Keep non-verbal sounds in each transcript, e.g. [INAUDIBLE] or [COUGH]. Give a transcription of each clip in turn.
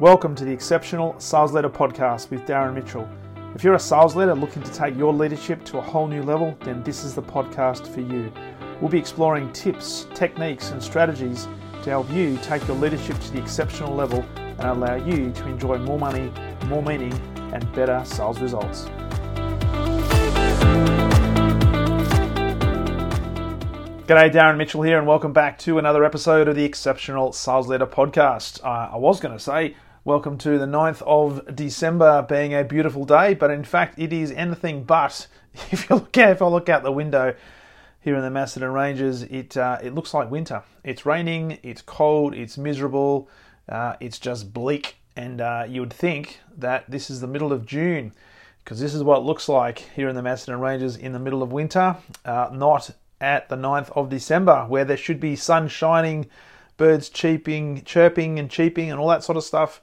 Welcome to the Exceptional Sales Leader Podcast with Darren Mitchell. If you're a sales leader looking to take your leadership to a whole new level, then this is the podcast for you. We'll be exploring tips, techniques, and strategies to help you take your leadership to the exceptional level and allow you to enjoy more money, more meaning, and better sales results. G'day, Darren Mitchell here, and welcome back to another episode of the Exceptional Sales Leader Podcast. Uh, I was going to say, welcome to the 9th of December being a beautiful day, but in fact, it is anything but. [LAUGHS] If you look out, if I look out the window here in the Macedon Ranges, it uh, it looks like winter. It's raining, it's cold, it's miserable, uh, it's just bleak, and uh, you would think that this is the middle of June because this is what it looks like here in the Macedon Ranges in the middle of winter, uh, not at the 9th of December, where there should be sun shining, birds cheeping, chirping and cheeping, and all that sort of stuff,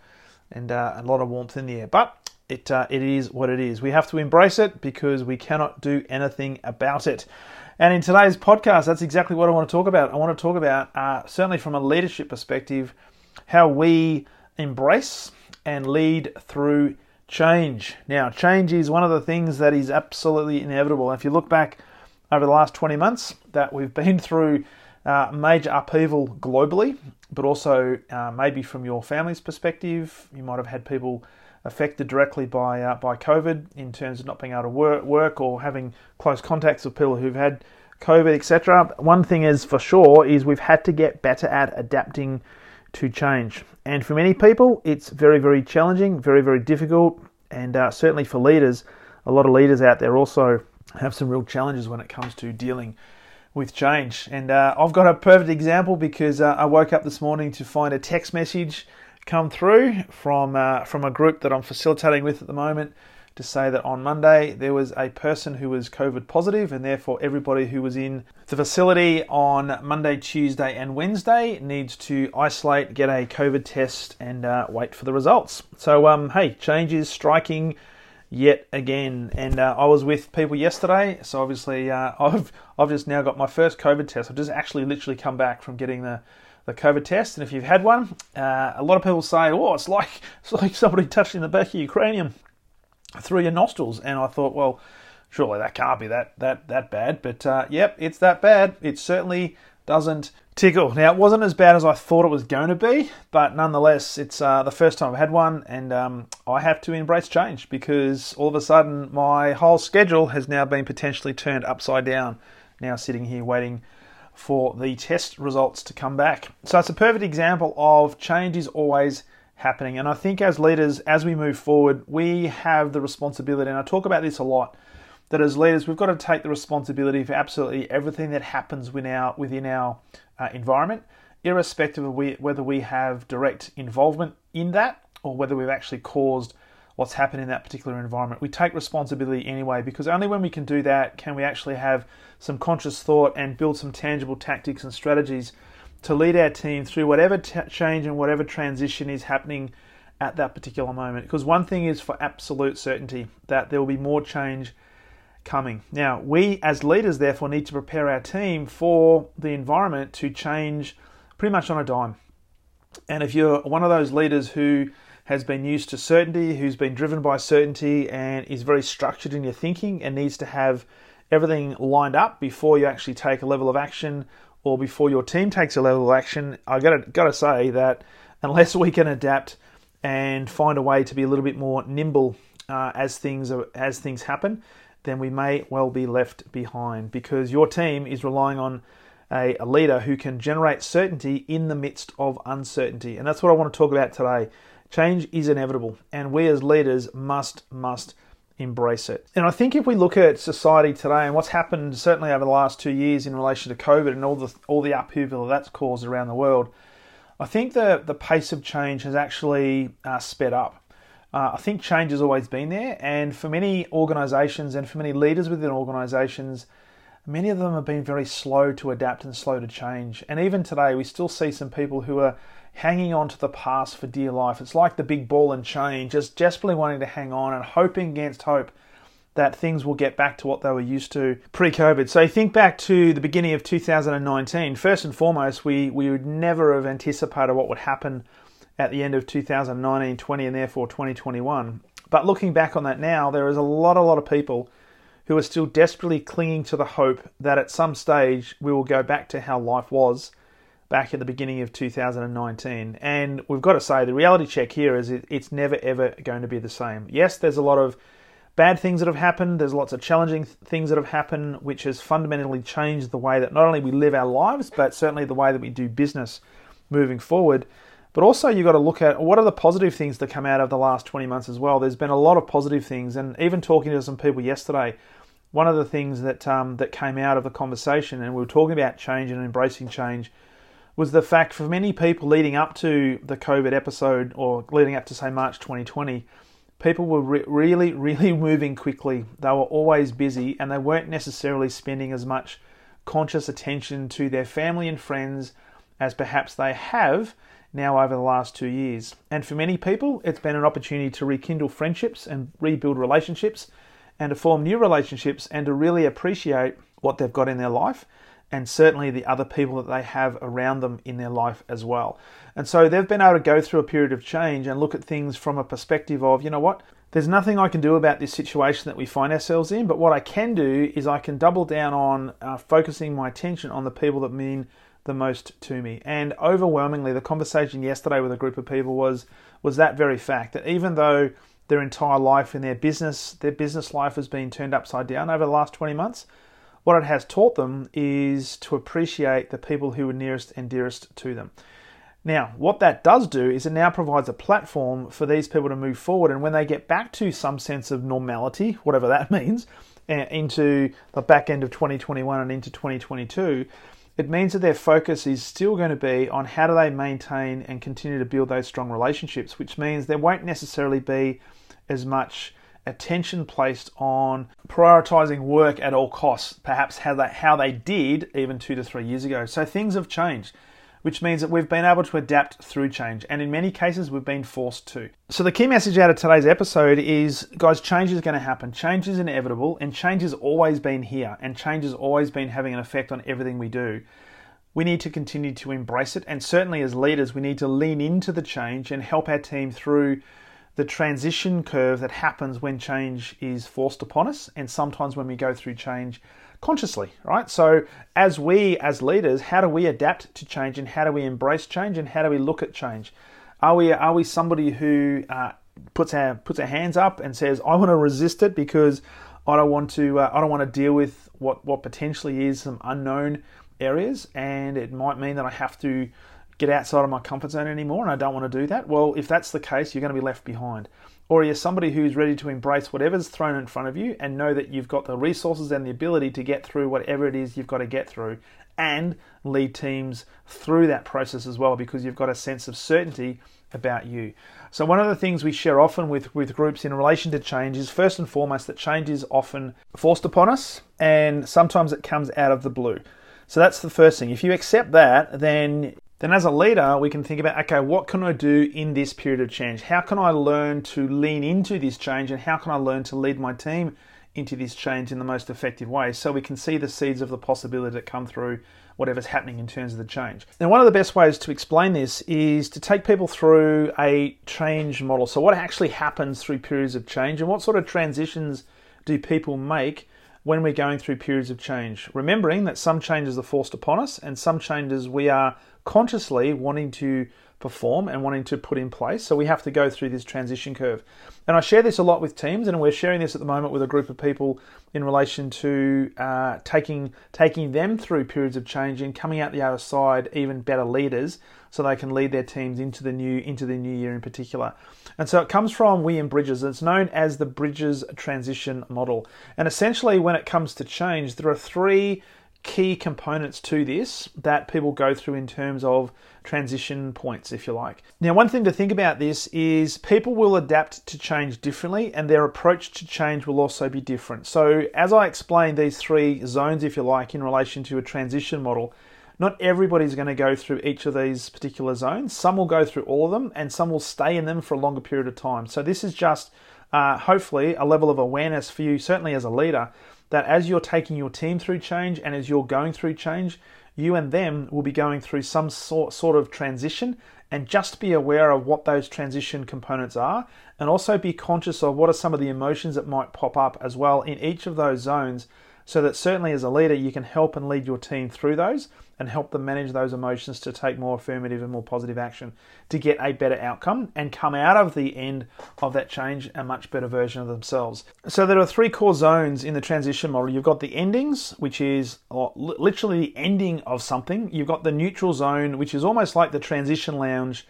and uh, a lot of warmth in the air. But it uh, it is what it is. We have to embrace it because we cannot do anything about it. And in today's podcast, that's exactly what I want to talk about. I want to talk about, uh, certainly from a leadership perspective, how we embrace and lead through change. Now, change is one of the things that is absolutely inevitable. If you look back over the last 20 months that we've been [LAUGHS] through uh, major upheaval globally, but also uh, maybe from your family's perspective, you might have had people affected directly by uh, by COVID in terms of not being able to work, work or having close contacts with people who've had COVID, etc. One thing is for sure is we've had to get better at adapting to change, and for many people, it's very very challenging, very very difficult, and uh, certainly for leaders, a lot of leaders out there also have some real challenges when it comes to dealing with change. And uh, I've got a perfect example because uh, I woke up this morning to find a text message come through from uh, from a group that I'm facilitating with at the moment to say that on Monday there was a person who was COVID positive, and therefore everybody who was in the facility on Monday, Tuesday, and Wednesday needs to isolate, get a COVID test, and uh, wait for the results. So, um, hey, change is striking yet again. And uh, I was with people yesterday, so obviously uh, [LAUGHS] I've I've just now got my first COVID test. I've just actually literally come back from getting the the COVID test, and if you've had one, uh, a lot of people say, "Oh, it's like [LAUGHS] it's like somebody touching the back of your cranium through your nostrils." And I thought, well, surely that can't be that that that bad. But uh, yep, it's that bad. It's certainly doesn't tickle. Now, it wasn't as bad as I thought it was going to be, but nonetheless, it's uh, the first time I've had one, and um, I have to embrace change because all of a sudden my whole schedule has now been potentially turned upside down. Now, sitting here waiting for the test results to come back. So, it's a perfect example of change is always happening. And I think as leaders, as we move forward, we have the responsibility, and I talk about this a lot that as leaders we've got to take the responsibility for absolutely everything that happens within our, within our uh, environment, irrespective of we, whether we have direct involvement in that or whether we've actually caused what's happened in that particular environment. We take responsibility anyway because only when we can do that can we actually have some conscious thought and build some tangible tactics and strategies to lead our team through whatever t- change and whatever transition is happening at that particular moment. Because one thing is for absolute certainty that there will be more change coming. Now, we as leaders, therefore, need to prepare our team for the environment to change pretty much on a dime. And if you're one of those leaders who has been used to certainty, who's been driven by certainty, and is very structured in your thinking and needs to have everything lined up before you actually take a level of action or before your team takes a level of action, I gotta gotta say that unless we can adapt and find a way to be a little bit more nimble uh, as things as things happen, then we may well be left behind because your team is relying on a, a, leader who can generate certainty in the midst of uncertainty. And that's what I want to talk about today. Change is inevitable, and we as leaders must, must embrace it. And I think if we look at society today and what's happened certainly over the last two years in relation to COVID and all the all the upheaval that's caused around the world, I think the the pace of change has actually uh, sped up. Uh, I think change has always been there, and for many organisations and for many leaders within organisations, many of them have been very slow to adapt and slow to change. And even today, we still see some people who are hanging on to the past for dear life. It's like the big ball and chain, just desperately wanting to hang on and hoping against hope that things will get back to what they were used to pre-COVID. So think back to the beginning of 2019. First and foremost, we we would never have anticipated what would happen at the end of 2019 20 and therefore 2021. But looking back on that now, there is a lot, a lot of people who are still desperately clinging to the hope that at some stage we will go back to how life was back at the beginning of 2019. And we've got to say, the reality check here is it's never ever going to be the same. Yes, there's a lot of bad things that have happened, there's lots of challenging things that have happened, which has fundamentally changed the way that not only we live our lives, but certainly the way that we do business moving forward. But also, you've got to look at what are the positive things that come out of the last 20 months as well. There's been a lot of positive things, and even talking to some people yesterday, one of the things that um, that came out of the conversation, and we were talking about change and embracing change, was the fact for many people leading up to the COVID episode or leading up to say March 2020, people were re- really, [LAUGHS] really moving quickly. They were always busy, and they weren't necessarily spending as much conscious attention to their family and friends as perhaps they have now over the last two years. And for many people, it's been an opportunity to rekindle friendships and rebuild relationships and to form new relationships and to really appreciate what they've got in their life and certainly the other people that they have around them in their life as well. And so they've been able to go through a period of change and look at things from a perspective of, you know what, there's nothing I can do about this situation that we find ourselves in, but what I can do is I can double down on uh, focusing my attention on the people that mean the most to me. And overwhelmingly, the conversation yesterday with a group of people was was that very fact that even though their entire life in their business, their business life has been turned upside down over the last 20 months, what it has taught them is to appreciate the people who are nearest and dearest to them. Now, what that does do is it now provides a platform for these people to move forward. And when they get back to some sense of normality, whatever that [LAUGHS] means, eh, into the back end of 2021 and into 2022, it means that their focus is still going to be on how do they maintain and continue to build those strong relationships, which means there won't necessarily be as much attention placed on prioritizing work at all costs, perhaps how they, how they did even two to three years ago. So things have changed, which means that we've been able to adapt through change, and in many cases, we've been forced to. So the key message out of today's episode is guys, change is going to happen. Change is inevitable, and change has always been here, and change has always been having an effect on everything we do. We need to continue to embrace it, and certainly as leaders, we need to lean into the change and help our team through the transition curve that happens when change is forced upon us and sometimes when we go through change consciously, right? So, as we, as leaders, how do we adapt to change and how do we embrace change and how do we look at change? Are we, are we somebody who uh, puts, our, puts our hands up and says, I want to resist it because I don't want to, uh, I don't want to deal with what, what potentially is some unknown areas and it might mean that I have to get outside of my comfort zone anymore and I don't want to do that, well, if that's the case, you're going to be left behind. Or you're somebody who's ready to embrace whatever's thrown in front of you and know that you've got the resources and the ability to get through whatever it is you've got to get through and lead teams through that process as well because you've got a sense of certainty about you. So, one of the things we share often with, with groups in relation to change is first and foremost that change is often forced upon us and sometimes it comes out of the blue. So, that's the first thing. If you accept that, then then, as a leader, we can think about okay, what can I do in this period of change? How can I learn to lean into this change and how can I learn to lead my team into this change in the most effective way so we can see the seeds of the possibility that come through whatever's happening in terms of the change. Now, one of the best ways to explain this is to take people through a change model. So, what actually happens through periods of change and what sort of transitions do people make when we're going through periods of change? Remembering that some changes are forced upon us and some changes we are consciously wanting to perform and wanting to put in place. So we have to go through this transition curve. And I share this a lot with teams, and we're sharing this at the moment with a group of people in relation to uh, taking taking them through periods of change and coming out the other side even better leaders, so they can lead their teams into the new into the new year in particular. And so it comes from William Bridges. It's known as the Bridges transition model. And essentially, when it comes to change, there are three key components to this that people go through in terms of transition points, if you like. Now, one thing to think about this is people will adapt to change differently, and their approach to change will also be different. So, as I explained these three zones, if you like, in relation to a transition model, not everybody's going to go through each of these particular zones. Some will go through all of them, and some will stay in them for a longer period of time. So, this is just uh, hopefully a level of awareness for you, certainly as a leader, that as you're taking your team through change and as you're going through change, you and them will be going through some sort, sort of transition and just be aware of what those transition components are and also be conscious of what are some of the emotions that might pop up as well in each of those zones so that certainly as a leader you can help and lead your team through those and help them manage those emotions to take more affirmative and more positive action to get a better outcome and come out of the end of that change a much better version of themselves. So there are three core zones in the transition model. You've got the endings, which is literally the ending of something. You've got the neutral zone, which is almost like the transition lounge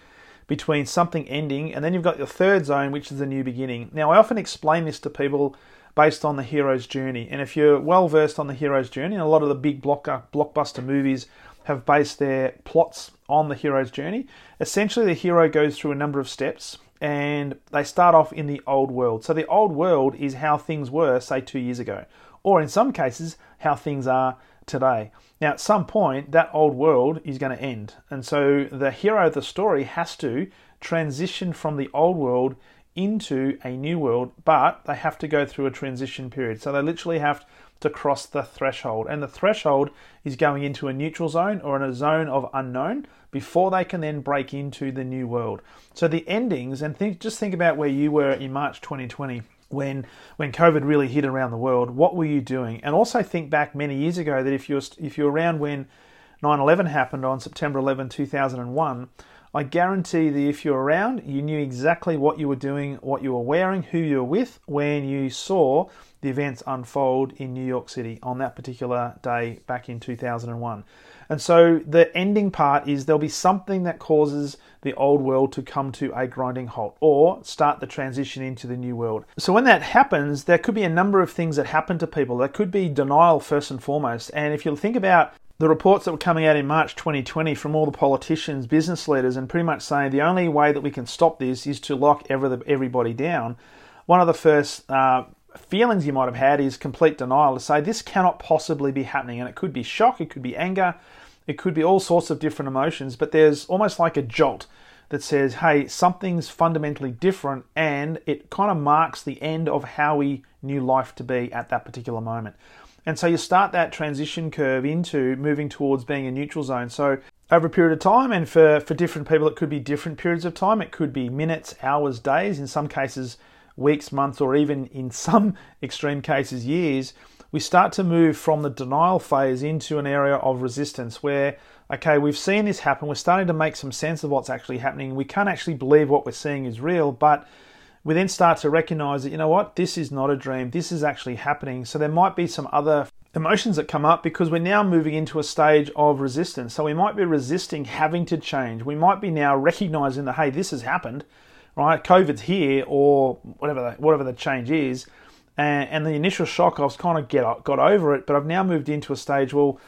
between something ending, and then you've got your third zone, which is the new beginning. Now, I often explain this to people based on the hero's journey. And if you're well versed on the hero's journey, and a lot of the big blockbuster movies have based their plots on the hero's journey, essentially the hero goes through a number of steps and they start off in the old world. So the old world is how things were, say, two years ago, or in some cases, how things are today. Now, at some point, that old world is going to end. And so the hero of the story has to transition from the old world into a new world, but they have to go through a transition period. So they literally have to cross the threshold. And the threshold is going into a neutral zone or in a zone of unknown before they can then break into the new world. So the endings, and think, just think about where you were in March 2020 when when COVID really hit around the world. What were you doing? And also think back many years ago that if you're if you're around when 9/11 happened on September 11, 2001 I guarantee that if you're around, you knew exactly what you were doing, what you were wearing, who you were with when you saw the events unfold in New York City on that particular day back in 2001. And so the ending part is there'll be something that causes the old world to come to a grinding halt or start the transition into the new world. So when that happens, there could be a number of things that happen to people. There could be denial first and foremost. And if you think about the reports that were coming out in March 2020 from all the politicians, business leaders, and pretty much saying the only way that we can stop this is to lock everybody down. One of the first uh, feelings you might have had is complete denial to say this cannot possibly be happening. And it could be shock, it could be anger, it could be all sorts of different emotions, but there's almost like a jolt that says, hey, something's fundamentally different, and it kind of marks the end of how we knew life to be at that particular moment. And so you start that transition curve into moving towards being a neutral zone. So over a period of time, and for, for different people, it could be different periods of time. It could be minutes, hours, days, in some cases, weeks, months, or even in some [LAUGHS] extreme cases, years. We start to move from the denial phase into an area of resistance where, okay, we've seen this happen. We're starting to make some sense of what's actually happening. We can't actually believe what we're seeing is real, but we then start to recognize that, you know what, this is not a dream, this is actually happening. So there might be some other emotions that come up because we're now moving into a stage of resistance. So we might be resisting having to change. We might be now recognizing that, hey, this has happened, right? COVID's here, or whatever the, whatever the change is. And, and the initial shock, I was kind of get got over it, but I've now moved into a stage. Well,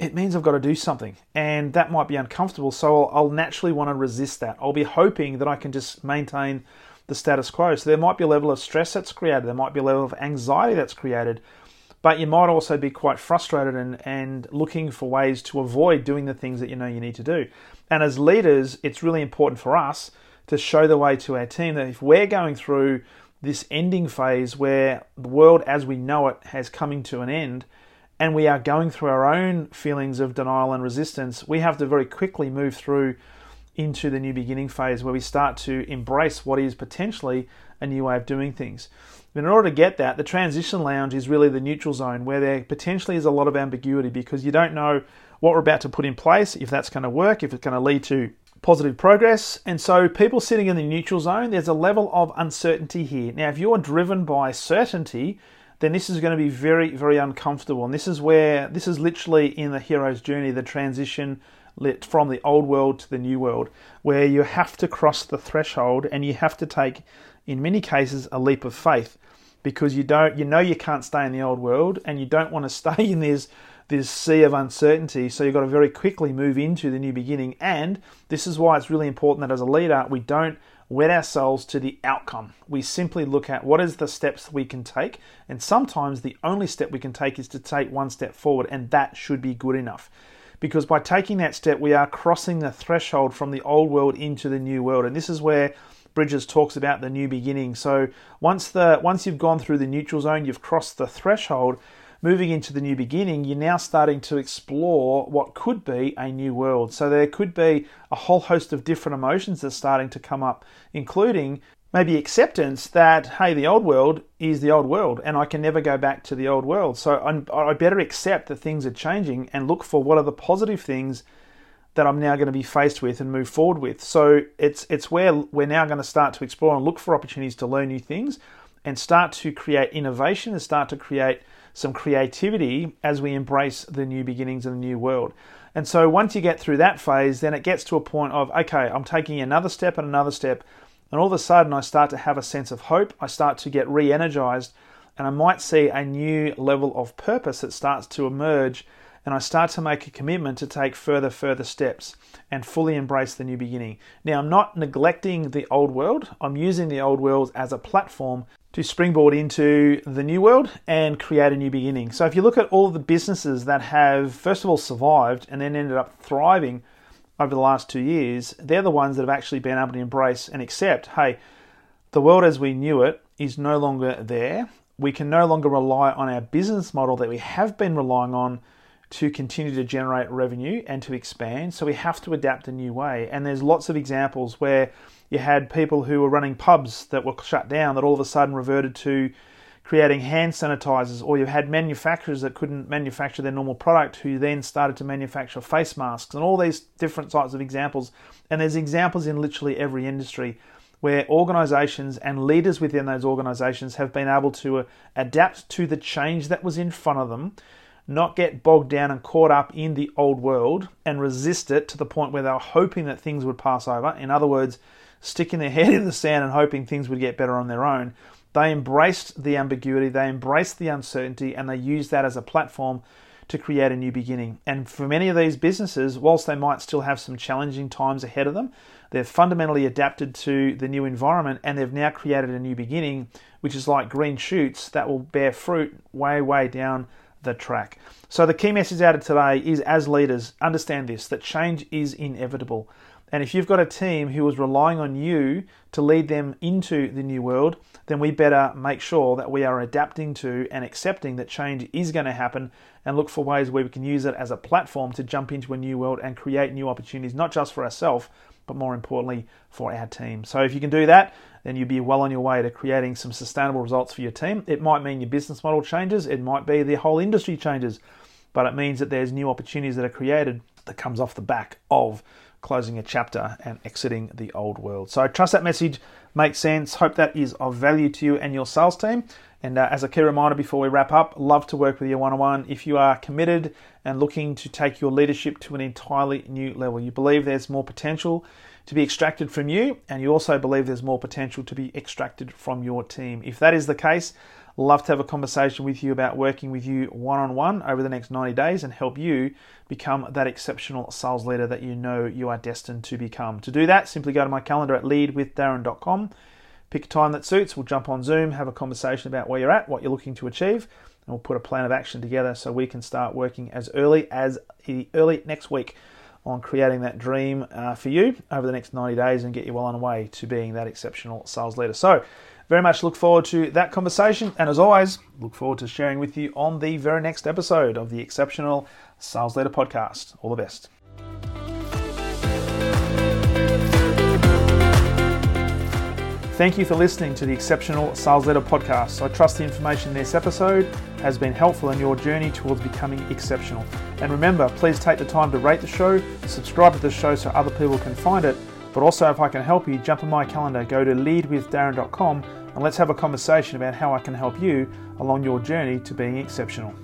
it means I've got to do something, and that might be uncomfortable. So I'll, I'll naturally want to resist that. I'll be hoping that I can just maintain the status quo. So there might be a level of stress that's created, there might be a level of anxiety that's created, but you might also be quite frustrated and, and looking for ways to avoid doing the things that you know you need to do. And as leaders, it's really important for us to show the way to our team that if we're going through this ending phase where the world as we know it has coming to an end, and we are going through our own feelings of denial and resistance, we have to very quickly move through into the new beginning phase where we start to embrace what is potentially a new way of doing things. But in order to get that, the transition lounge is really the neutral zone where there potentially is a lot of ambiguity because you don't know what we're about to put in place, if that's going to work, if it's going to lead to positive progress. And so, people sitting in the neutral zone, there's a level of uncertainty here. Now, if you're driven by certainty, then this is going to be very, very uncomfortable. And this is where, this is literally in the hero's journey, the transition from the old world to the new world, where you have to cross the threshold and you have to take, in many cases, a leap of faith because you don't you know you can't stay in the old world and you don't want to [LAUGHS] stay in this this sea of uncertainty. So you've got to very quickly move into the new beginning. And this is why it's really important that as a leader we don't wed ourselves to the outcome. We simply look at what is the steps we can take. And sometimes the only step we can take is to take one step forward and that should be good enough because by taking that step, we are crossing the threshold from the old world into the new world. And this is where Bridges talks about the new beginning. So once the once you've gone through the neutral zone, you've crossed the threshold, moving into the new beginning, you're now starting to explore what could be a new world. So there could be a whole host of different emotions that are starting to come up, including maybe acceptance that hey the old world is the old world and i can never go back to the old world so I'm, i better accept that things are changing and look for what are the positive things that i'm now going to be faced with and move forward with so it's it's where we're now going to start to explore and look for opportunities to learn new things and start to create innovation and start to create some creativity as we embrace the new beginnings of the new world and so once you get through that phase then it gets to a point of okay i'm taking another step and another step and all of a sudden, I start to have a sense of hope. I start to get re energized, and I might see a new level of purpose that starts to emerge. And I start to make a commitment to take further, further steps and fully embrace the new beginning. Now, I'm not neglecting the old world, I'm using the old world as a platform to springboard into the new world and create a new beginning. So, if you look at all the businesses that have, first of all, survived and then ended up thriving over the last two years, they're the ones that have actually been able to embrace and accept hey, the world as we knew it is no longer there. We can no longer rely on our business model that we have been relying on to continue to generate revenue and to expand. So we have to adapt a new way. And there's lots of examples where you had people who were running pubs that were shut down that all of a sudden reverted to creating hand sanitizers, or you had manufacturers that couldn't manufacture their normal product who then started to manufacture face masks, and all these different types of examples. And there's examples in literally every industry where organizations and leaders within those organizations have been able to uh, adapt to the change that was in front of them, not get bogged down and caught up in the old world and resist it to the point where they were hoping that things would pass over. In other words, sticking their [LAUGHS] head in the sand and hoping things would get better on their own. They embraced the ambiguity, they embraced the uncertainty, and they used that as a platform to create a new beginning. And for many of these businesses, whilst they might still have some challenging times ahead of them, they've fundamentally adapted to the new environment and they've now created a new beginning, which is like green shoots that will bear fruit way, way down the track. So, the key message out of today is as leaders, understand this that change is inevitable. And if you've got a team who is relying on you to lead them into the new world, then we better make sure that we are adapting to and accepting that change is going to happen and look for ways where we can use it as a platform to jump into a new world and create new opportunities, not just for ourselves, but more importantly for our team. So if you can do that, then you'll be well on your way to creating some sustainable results for your team. It might mean your business model changes, it might be the whole industry changes, but it means that there's new opportunities that are created that comes off the back of closing a chapter and exiting the old world. So I trust that message makes sense. Hope that is of value to you and your sales team. And uh, as a key reminder before we wrap up, love to work with you one on one. If you are committed and looking to take your leadership to an entirely new level, you believe there's more potential to be extracted from you, and you also believe there's more potential to be extracted from your team. If that is the case, Love to have a conversation with you about working with you one on one over the next 90 days and help you become that exceptional sales leader that you know you are destined to become. To do that, simply go to my calendar at leadwithdarren.com. Pick a time that suits. We'll jump on Zoom, have a conversation about where you're at, what you're looking to achieve, and we'll put a plan of action together so we can start working as early as early next week on creating that dream uh, for you over the next 90 days and get you well on the way to being that exceptional sales leader. So, very much look forward to that conversation. And as always, look forward to sharing with you on the very next episode of the Exceptional Sales Leader Podcast. All the best. Thank you for listening to the Exceptional Sales Leader Podcast. I trust the information in this episode has been helpful in your journey towards becoming exceptional. And remember, please take the time to rate the show, subscribe to the show so other people can find it. But also, if I can help you, jump on my calendar, go to leadwithdarren.com and let's have a conversation about how I can help you along your journey to being exceptional.